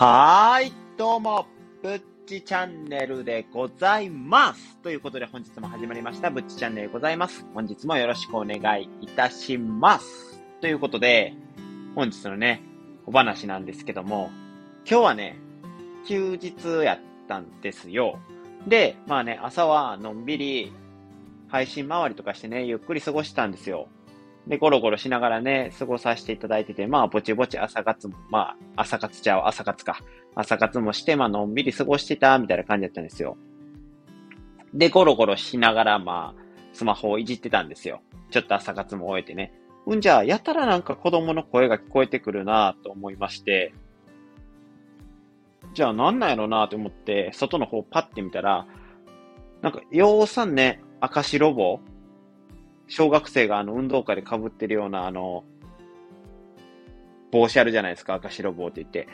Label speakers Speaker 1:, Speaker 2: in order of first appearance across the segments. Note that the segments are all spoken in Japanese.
Speaker 1: はーい、どうも、ぶっちチャンネルでございます。ということで本日も始まりました、ぶっちチャンネルでございます。本日もよろしくお願いいたします。ということで、本日のね、お話なんですけども、今日はね、休日やったんですよ。で、まあね、朝はのんびり配信回りとかしてね、ゆっくり過ごしたんですよ。で、ゴロゴロしながらね、過ごさせていただいてて、まあ、ぼちぼち朝活も、まあ、朝活ちゃう、朝活か。朝活もして、まあ、のんびり過ごしてた、みたいな感じだったんですよ。で、ゴロゴロしながら、まあ、スマホをいじってたんですよ。ちょっと朝活も終えてね。うんじゃあ、やたらなんか子供の声が聞こえてくるなと思いまして、じゃあなんなんやろなと思って、外の方パッて見たら、なんか、ようさんね、赤白棒小学生があの運動会で被ってるようなあの、帽子あるじゃないですか、赤白棒って言って。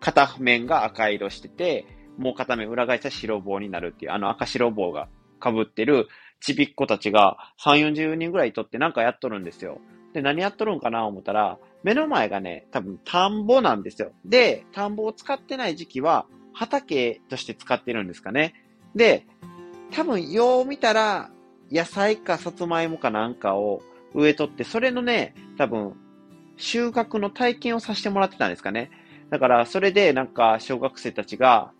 Speaker 1: 片面が赤色してて、もう片面裏返した白棒になるっていう、あの赤白棒が被ってるちびっ子たちが3、40人ぐらいとってなんかやっとるんですよ。で、何やっとるんかな思ったら、目の前がね、多分田んぼなんですよ。で、田んぼを使ってない時期は畑として使ってるんですかね。で、多分よう見たら、野菜かさつまいもかなんかを植えとって、それのね、多分、収穫の体験をさせてもらってたんですかね。だから、それでなんか小学生たちが、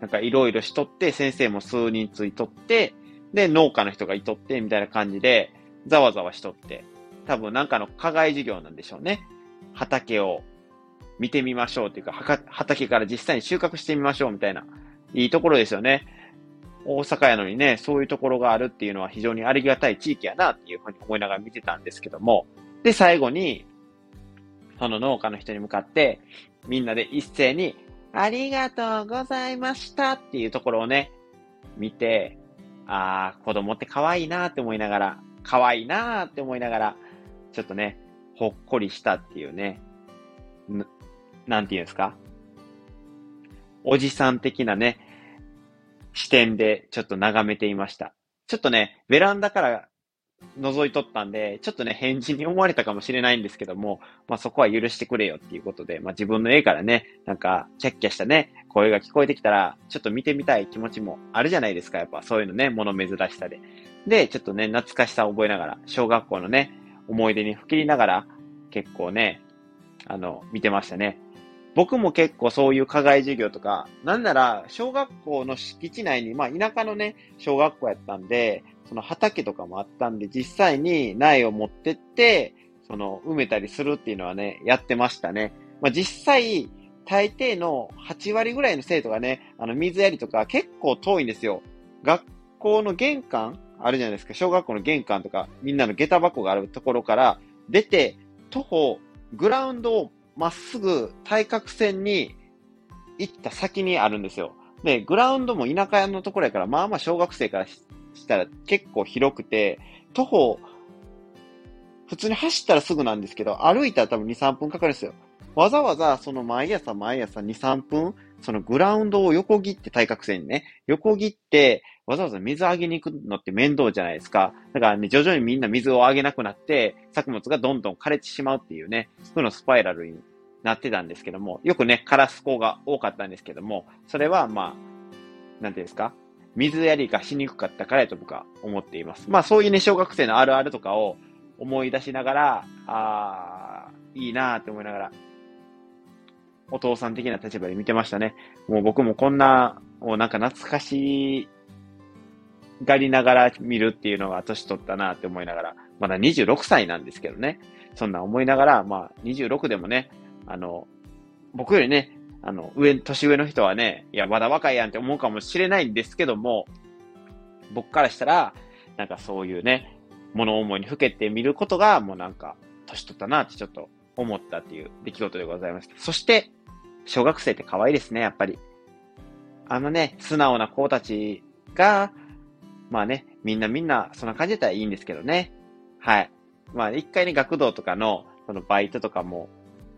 Speaker 1: なんかいろいろしとって、先生も数人ついとって、で、農家の人がいとって、みたいな感じで、ざわざわしとって、多分なんかの課外授業なんでしょうね。畑を見てみましょうっていうか、畑から実際に収穫してみましょうみたいな、いいところですよね。大阪やのにね、そういうところがあるっていうのは非常にありがたい地域やなっていうふうに思いながら見てたんですけども、で、最後に、その農家の人に向かって、みんなで一斉に、ありがとうございましたっていうところをね、見て、ああ、子供って可愛いなって思いながら、可愛いなって思いながら、ちょっとね、ほっこりしたっていうね、なんていうんですか？おじさん的なね、視点でちょっと眺めていました。ちょっとね、ベランダから覗いとったんで、ちょっとね、返事に思われたかもしれないんですけども、まあそこは許してくれよっていうことで、まあ自分の絵からね、なんか、キャッキャしたね、声が聞こえてきたら、ちょっと見てみたい気持ちもあるじゃないですか、やっぱそういうのね、物珍しさで。で、ちょっとね、懐かしさを覚えながら、小学校のね、思い出に吹きりながら、結構ね、あの、見てましたね。僕も結構そういう課外授業とか、なんなら小学校の敷地内に、まあ田舎のね、小学校やったんで、その畑とかもあったんで、実際に苗を持ってって、その埋めたりするっていうのはね、やってましたね。まあ実際、大抵の8割ぐらいの生徒がね、あの水やりとか結構遠いんですよ。学校の玄関あるじゃないですか。小学校の玄関とか、みんなの下駄箱があるところから出て、徒歩、グラウンドをまっすぐ対角線に行った先にあるんですよ。で、グラウンドも田舎のところやから、まあまあ小学生からしたら結構広くて、徒歩、普通に走ったらすぐなんですけど、歩いたら多分2、3分かかるんですよ。わざわざその毎朝毎朝2、3分、そのグラウンドを横切って対角線にね、横切って、わざわざ水あげに行くのって面倒じゃないですか。だからね、徐々にみんな水をあげなくなって、作物がどんどん枯れてしまうっていうね、負のスパイラルになってたんですけども、よくね、カラスコが多かったんですけども、それはまあ、なんていうんですか、水やりがしにくかったからやと僕は思っています。まあそういうね、小学生のあるあるとかを思い出しながら、ああ、いいなーって思いながら、お父さん的な立場で見てましたね。もう僕もこんな、もうなんか懐かしいがりながら見るっていうのが年取ったなって思いながら、まだ26歳なんですけどね。そんな思いながら、まあ26でもね、あの、僕よりね、あの、上、年上の人はね、いや、まだ若いやんって思うかもしれないんですけども、僕からしたら、なんかそういうね、物思いにふけてみることが、もうなんか、年取ったなってちょっと思ったっていう出来事でございました。そして、小学生って可愛いですね、やっぱり。あのね、素直な子たちが、まあね、みんなみんなそんな感じだったらいいんですけどね。はい。まあ一回ね、学童とかの、そのバイトとかも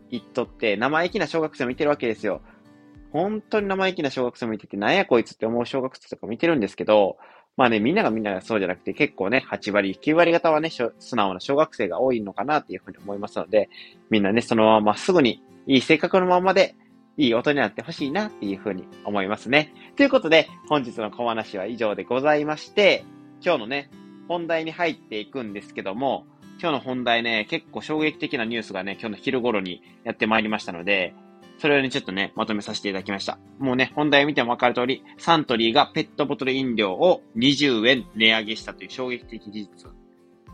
Speaker 1: 行っとって、生意気な小学生見てるわけですよ。本当に生意気な小学生を見てて、なんやこいつって思う小学生とか見てるんですけど、まあね、みんながみんながそうじゃなくて、結構ね、8割、9割方はね、素直な小学生が多いのかなっていうふうに思いますので、みんなね、そのまますぐに、いい性格のままで、いい音になってほしいなっていうふうに思いますね。ということで、本日の小話は以上でございまして、今日のね、本題に入っていくんですけども、今日の本題ね、結構衝撃的なニュースがね、今日の昼頃にやってまいりましたので、それをね、ちょっとね、まとめさせていただきました。もうね、本題を見てもわかる通り、サントリーがペットボトル飲料を20円値上げしたという衝撃的事実、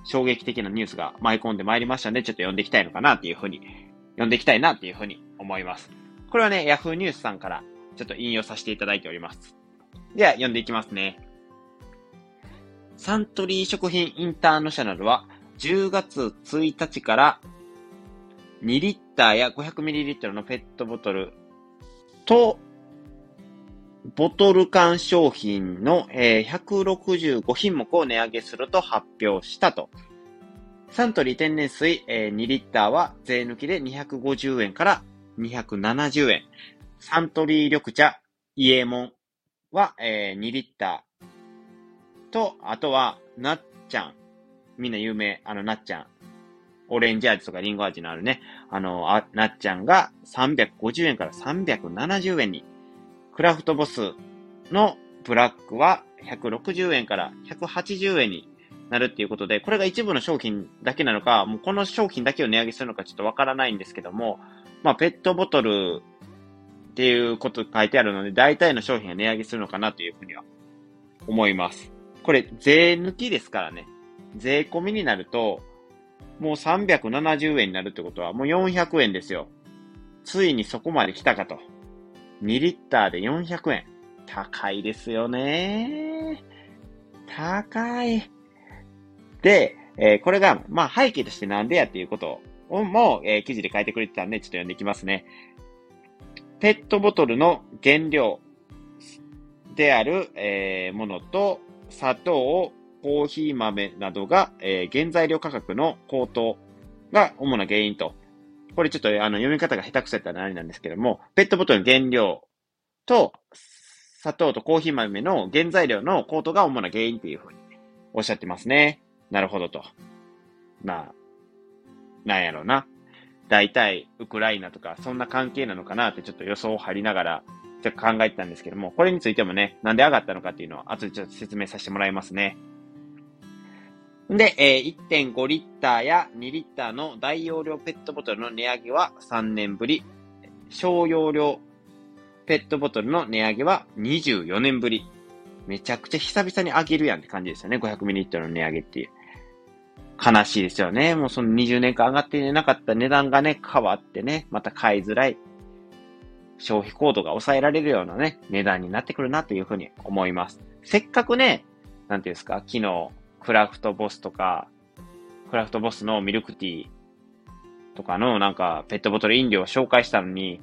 Speaker 1: 衝撃的なニュースが舞い込んでまいりましたので、ちょっと読んでいきたいのかなっていうふうに、読んでいきたいなっていうふうに思います。これはね、Yahoo ニュースさんからちょっと引用させていただいております。では、読んでいきますね。サントリー食品インターナショナルは、10月1日から2リッターや 500ml のペットボトルと、ボトル缶商品の、165品目を値上げすると発表したと。サントリー天然水、2リッターは税抜きで250円から270円。サントリー緑茶、イエモンは、えー、2リッター。と、あとは、なっちゃん。みんな有名、あの、なっちゃん。オレンジ味とかリンゴ味のあるね、あの、あなっちゃんが350円から370円に。クラフトボスのブラックは160円から180円になるっていうことで、これが一部の商品だけなのか、もうこの商品だけを値上げするのかちょっとわからないんですけども、まあ、ペットボトルっていうこと書いてあるので、大体の商品が値上げするのかなというふうには思います。これ、税抜きですからね。税込みになると、もう370円になるってことは、もう400円ですよ。ついにそこまで来たかと。2リッターで400円。高いですよね。高い。で、えー、これが、まあ背景としてなんでやっていうことも、えー、記事で書いてくれてたんで、ちょっと読んでいきますね。ペットボトルの原料である、えー、ものと、砂糖、コーヒー豆などが、えー、原材料価格の高騰が主な原因と。これちょっとあの読み方が下手くそやったら何なんですけども、ペットボトルの原料と砂糖とコーヒー豆の原材料の高騰が主な原因っていうふうにおっしゃってますね。なるほどと。まあ、なんやろな。大体、ウクライナとか、そんな関係なのかなってちょっと予想を張りながら、ちょっと考えてたんですけども、これについてもね、なんで上がったのかっていうのを後でちょっと説明させてもらいますね。で、えー、1.5リッターや2リッターの大容量ペットボトルの値上げは3年ぶり。小容量ペットボトルの値上げは24年ぶり。めちゃくちゃ久々に上げるやんって感じですよね。500ミリリットルの値上げっていう。悲しいですよね。もうその20年間上がっていなかった値段がね、変わってね、また買いづらい。消費行動が抑えられるようなね、値段になってくるなというふうに思います。せっかくね、なんていうんですか、昨日、クラフトボスとか、クラフトボスのミルクティーとかのなんかペットボトル飲料を紹介したのに、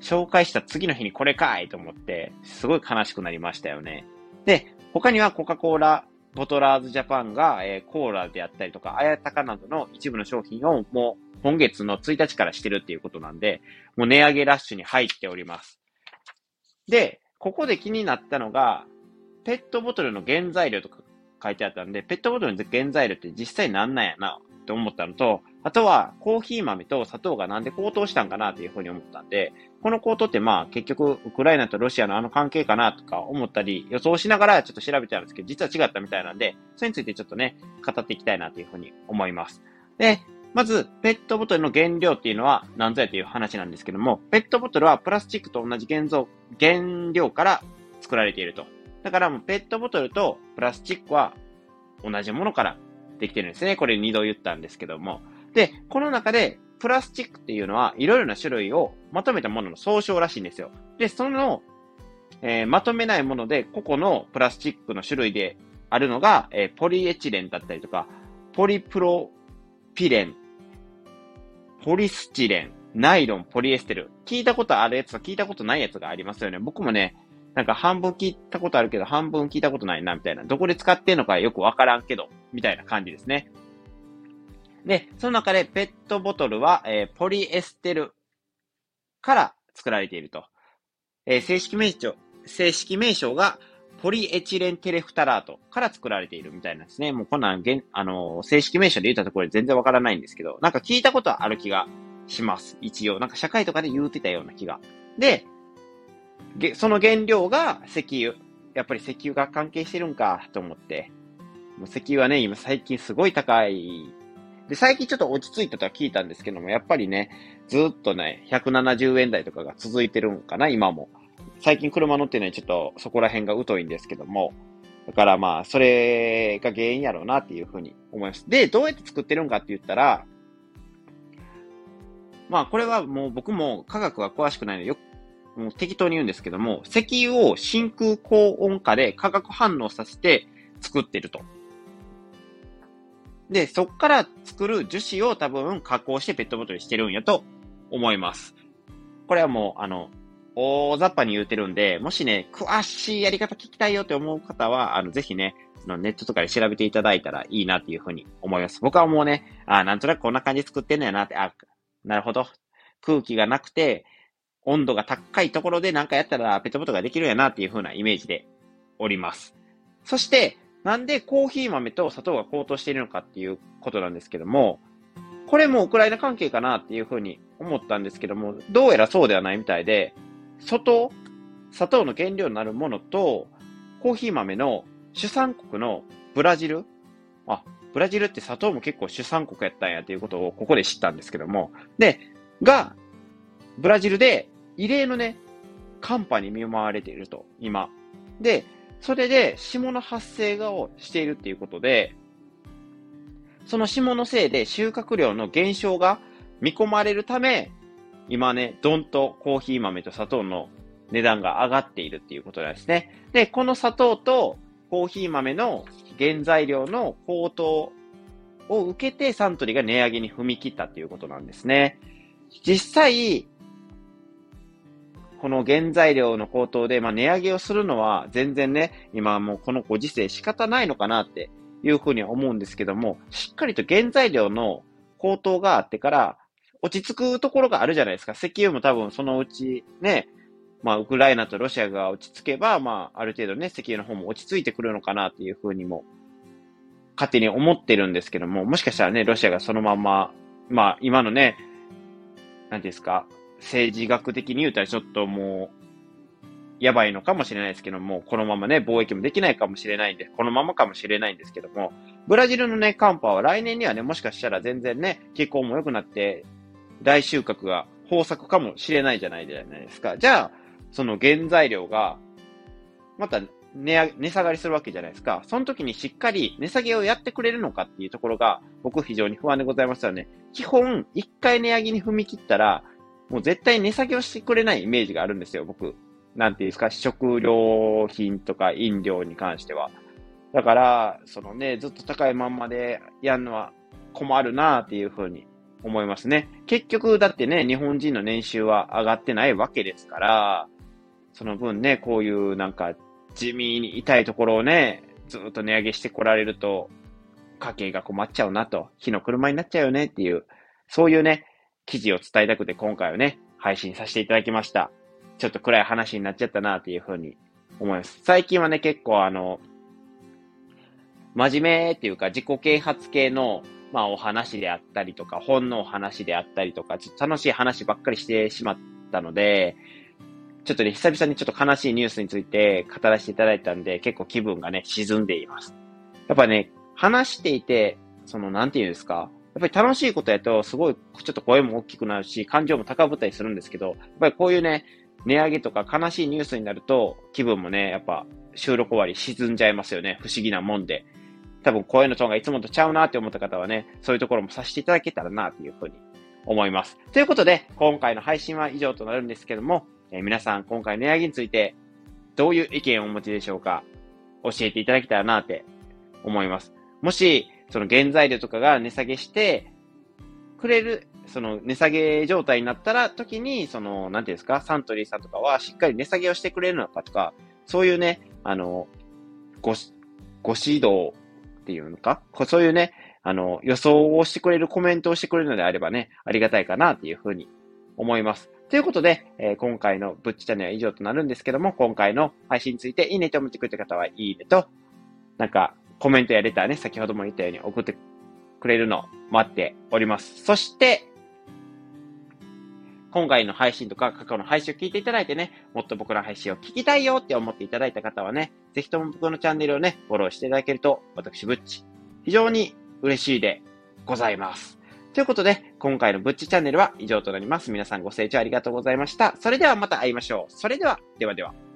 Speaker 1: 紹介した次の日にこれかいと思って、すごい悲しくなりましたよね。で、他にはコカ・コーラボトラーズジャパンが、えー、コーラであったりとか、あやたかなどの一部の商品をもう今月の1日からしてるっていうことなんで、もう値上げラッシュに入っております。で、ここで気になったのが、ペットボトルの原材料とか書いてあったんで、ペットボトルの原材料って実際なんなんやなって思ったのと、あとはコーヒー豆と砂糖がなんで高騰したんかなっていうふうに思ったんで、この高騰ってまあ結局ウクライナとロシアのあの関係かなとか思ったり予想しながらちょっと調べてあるんですけど、実は違ったみたいなんで、それについてちょっとね、語っていきたいなというふうに思います。で、まず、ペットボトルの原料っていうのは何ぞやという話なんですけども、ペットボトルはプラスチックと同じ原造、原料から作られていると。だからもうペットボトルとプラスチックは同じものからできてるんですね。これ2度言ったんですけども。で、この中で、プラスチックっていうのは、いろいろな種類をまとめたものの総称らしいんですよ。で、その、えー、まとめないもので、個々のプラスチックの種類であるのが、えー、ポリエチレンだったりとか、ポリプロピレン、ポリスチレン、ナイロン、ポリエステル。聞いたことあるやつと聞いたことないやつがありますよね。僕もね、なんか半分聞いたことあるけど、半分聞いたことないな、みたいな。どこで使ってんのかよくわからんけど、みたいな感じですね。で、その中でペットボトルは、えー、ポリエステルから作られていると。えー、正式名称、正式名称がポリエチレンテレフタラートから作られているみたいなんですね。もうこんなん、あのー、正式名称で言ったところで全然わからないんですけど、なんか聞いたことはある気がします。一応。なんか社会とかで言うてたような気がで、その原料が石油。やっぱり石油が関係してるんかと思って。もう石油はね、今最近すごい高い。で、最近ちょっと落ち着いたとは聞いたんですけども、やっぱりね、ずっとね、170円台とかが続いてるんかな、今も。最近車乗ってね、ちょっとそこら辺が疎いんですけども。だからまあ、それが原因やろうなっていうふうに思います。で、どうやって作ってるんかって言ったら、まあ、これはもう僕も科学は詳しくないので、よく、もう適当に言うんですけども、石油を真空高温化で化学反応させて作ってると。で、そっから作る樹脂を多分加工してペットボトルしてるんやと思います。これはもう、あの、大雑把に言うてるんで、もしね、詳しいやり方聞きたいよって思う方は、あの、ぜひね、そのネットとかで調べていただいたらいいなっていうふうに思います。僕はもうね、あなんとなくこんな感じで作ってんのやなって、あ、なるほど。空気がなくて、温度が高いところでなんかやったらペットボトルができるんやなっていう風なイメージでおります。そして、なんでコーヒー豆と砂糖が高騰しているのかっていうことなんですけども、これもウクライナ関係かなっていう風に思ったんですけども、どうやらそうではないみたいで、砂糖、砂糖の原料になるものと、コーヒー豆の主産国のブラジル、あ、ブラジルって砂糖も結構主産国やったんやっていうことをここで知ったんですけども、で、が、ブラジルで異例のね、寒波に見舞われていると、今。で、それで霜の発生がをしているっていうことで、その霜のせいで収穫量の減少が見込まれるため、今ね、どんとコーヒー豆と砂糖の値段が上がっているっていうことなんですね。で、この砂糖とコーヒー豆の原材料の高騰を受けてサントリーが値上げに踏み切ったっていうことなんですね。実際、この原材料の高騰で、まあ、値上げをするのは全然ね、今もうこのご時世仕方ないのかなっていうふうには思うんですけども、しっかりと原材料の高騰があってから落ち着くところがあるじゃないですか。石油も多分そのうちね、まあ、ウクライナとロシアが落ち着けば、まあ、ある程度ね、石油の方も落ち着いてくるのかなっていうふうにも、勝手に思ってるんですけども、もしかしたらね、ロシアがそのまま、まあ、今のね、なんですか、政治学的に言うたらちょっともう、やばいのかもしれないですけども、このままね、貿易もできないかもしれないんで、このままかもしれないんですけども、ブラジルのね、寒波は来年にはね、もしかしたら全然ね、気候も良くなって、大収穫が豊作かもしれないじゃないじゃないですか。じゃあ、その原材料が、また値値下がりするわけじゃないですか。その時にしっかり値下げをやってくれるのかっていうところが、僕非常に不安でございますよね。基本、一回値上げに踏み切ったら、もう絶対値下げをしてくれないイメージがあるんですよ、僕。なんていうんですか、食料品とか飲料に関しては。だから、そのね、ずっと高いまんまでやるのは困るなっていうふうに思いますね。結局、だってね、日本人の年収は上がってないわけですから、その分ね、こういうなんか地味に痛いところをね、ずっと値上げしてこられると、家計が困っちゃうなと、火の車になっちゃうよねっていう、そういうね、記事を伝えたくて今回はね、配信させていただきました。ちょっと暗い話になっちゃったなっていうふうに思います。最近はね、結構あの、真面目っていうか自己啓発系の、まあお話であったりとか、本のお話であったりとか、ちょっと楽しい話ばっかりしてしまったので、ちょっとね、久々にちょっと悲しいニュースについて語らせていただいたんで、結構気分がね、沈んでいます。やっぱね、話していて、その、なんていうんですか、やっぱり楽しいことやと、すごい、ちょっと声も大きくなるし、感情も高ぶったりするんですけど、やっぱりこういうね、値上げとか悲しいニュースになると、気分もね、やっぱ収録終わり沈んじゃいますよね。不思議なもんで。多分声のトーンがいつもとちゃうなって思った方はね、そういうところもさせていただけたらなっていうふうに思います。ということで、今回の配信は以上となるんですけども、えー、皆さん今回値上げについてどういう意見をお持ちでしょうか教えていただけたらなって思います。もし、その原材料とかが値下げしてくれる、その値下げ状態になったら時に、その、なんていうんですか、サントリーさんとかはしっかり値下げをしてくれるのかとか、そういうね、あの、ご、ご指導っていうのか、そういうね、あの、予想をしてくれるコメントをしてくれるのであればね、ありがたいかなっていうふうに思います。ということで、えー、今回のぶっちチャンネルは以上となるんですけども、今回の配信についていいねと思ってくれた方はいいねと、なんかコメントやレターね、先ほども言ったように送ってくれるの待っております。そして、今回の配信とか過去の配信を聞いていただいてね、もっと僕の配信を聞きたいよって思っていただいた方はね、ぜひとも僕のチャンネルをね、フォローしていただけると、私、ブッチ、非常に嬉しいでございます。ということで、今回のブッチチャンネルは以上となります。皆さんご清聴ありがとうございました。それではまた会いましょう。それでは、ではでは。